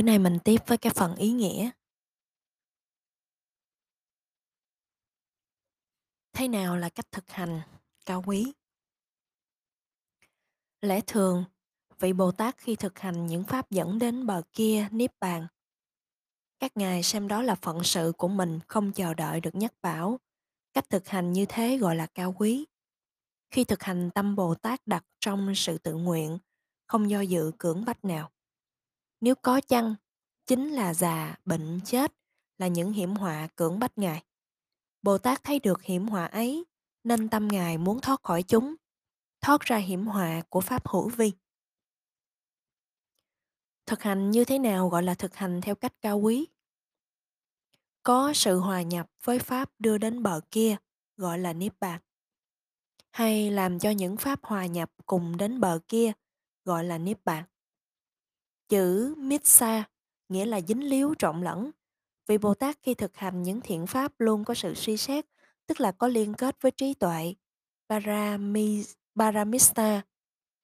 Bữa nay mình tiếp với cái phần ý nghĩa. Thế nào là cách thực hành cao quý? Lẽ thường, vị Bồ Tát khi thực hành những pháp dẫn đến bờ kia niết bàn, các ngài xem đó là phận sự của mình không chờ đợi được nhắc bảo. Cách thực hành như thế gọi là cao quý. Khi thực hành tâm Bồ Tát đặt trong sự tự nguyện, không do dự cưỡng bách nào. Nếu có chăng, chính là già, bệnh, chết là những hiểm họa cưỡng bách ngài. Bồ Tát thấy được hiểm họa ấy, nên tâm Ngài muốn thoát khỏi chúng, thoát ra hiểm họa của Pháp hữu vi. Thực hành như thế nào gọi là thực hành theo cách cao quý? Có sự hòa nhập với Pháp đưa đến bờ kia, gọi là Niết Bàn. Hay làm cho những Pháp hòa nhập cùng đến bờ kia, gọi là Niết Bàn. Chữ Mitsa nghĩa là dính líu trộn lẫn. Vì Bồ Tát khi thực hành những thiện Pháp luôn có sự suy xét tức là có liên kết với trí tuệ, Paramista,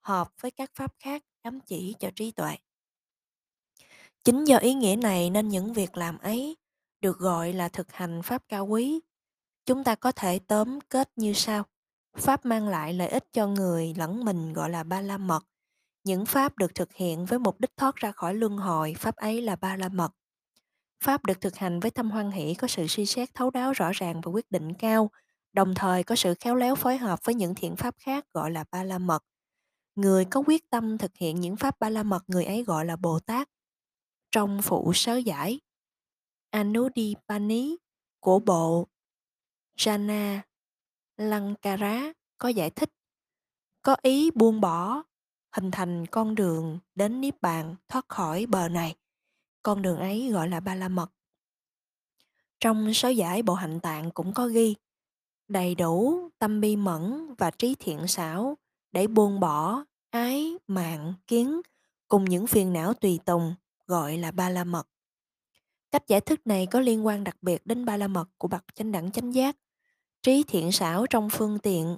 hợp với các pháp khác ám chỉ cho trí tuệ. Chính do ý nghĩa này nên những việc làm ấy được gọi là thực hành pháp cao quý. Chúng ta có thể tóm kết như sau. Pháp mang lại lợi ích cho người lẫn mình gọi là ba la mật. Những pháp được thực hiện với mục đích thoát ra khỏi luân hồi, pháp ấy là ba la mật. Pháp được thực hành với tâm hoan hỷ có sự suy xét thấu đáo rõ ràng và quyết định cao, đồng thời có sự khéo léo phối hợp với những thiện pháp khác gọi là ba la mật. Người có quyết tâm thực hiện những pháp ba la mật người ấy gọi là Bồ Tát. Trong phụ sớ giải, Anudipani của bộ Jana Lankara có giải thích có ý buông bỏ hình thành con đường đến niết bàn thoát khỏi bờ này con đường ấy gọi là ba la mật. Trong sáu giải bộ hạnh tạng cũng có ghi đầy đủ tâm bi mẫn và trí thiện xảo để buông bỏ ái, mạng, kiến cùng những phiền não tùy tùng gọi là ba la mật. Cách giải thích này có liên quan đặc biệt đến ba la mật của bậc chánh đẳng chánh giác. Trí thiện xảo trong phương tiện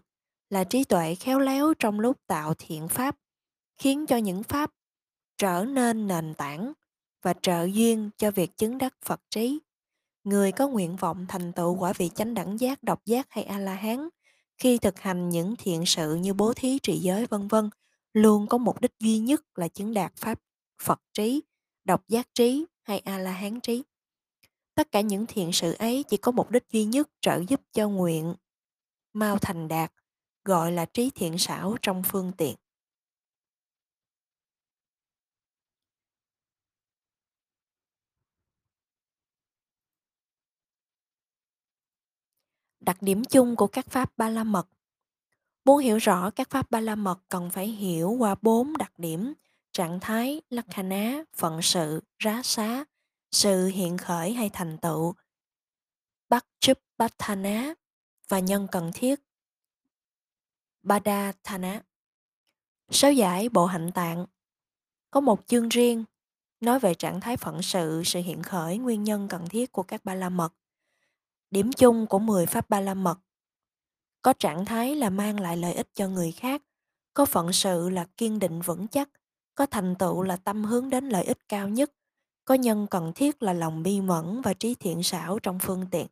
là trí tuệ khéo léo trong lúc tạo thiện pháp, khiến cho những pháp trở nên nền tảng và trợ duyên cho việc chứng đắc Phật trí. Người có nguyện vọng thành tựu quả vị chánh đẳng giác, độc giác hay A-la-hán khi thực hành những thiện sự như bố thí, trì giới vân vân luôn có mục đích duy nhất là chứng đạt pháp Phật trí, độc giác trí hay A-la-hán trí. Tất cả những thiện sự ấy chỉ có mục đích duy nhất trợ giúp cho nguyện mau thành đạt, gọi là trí thiện xảo trong phương tiện. Đặc điểm chung của các pháp ba la mật Muốn hiểu rõ các pháp ba la mật cần phải hiểu qua bốn đặc điểm trạng thái, lakkhana, phận sự, rá xá, sự hiện khởi hay thành tựu, bắt chúp bhatthana và nhân cần thiết. Badathana Sáu giải Bộ Hạnh Tạng có một chương riêng nói về trạng thái phận sự, sự hiện khởi, nguyên nhân cần thiết của các ba la mật. Điểm chung của 10 pháp ba la mật có trạng thái là mang lại lợi ích cho người khác, có phận sự là kiên định vững chắc, có thành tựu là tâm hướng đến lợi ích cao nhất, có nhân cần thiết là lòng bi mẫn và trí thiện xảo trong phương tiện.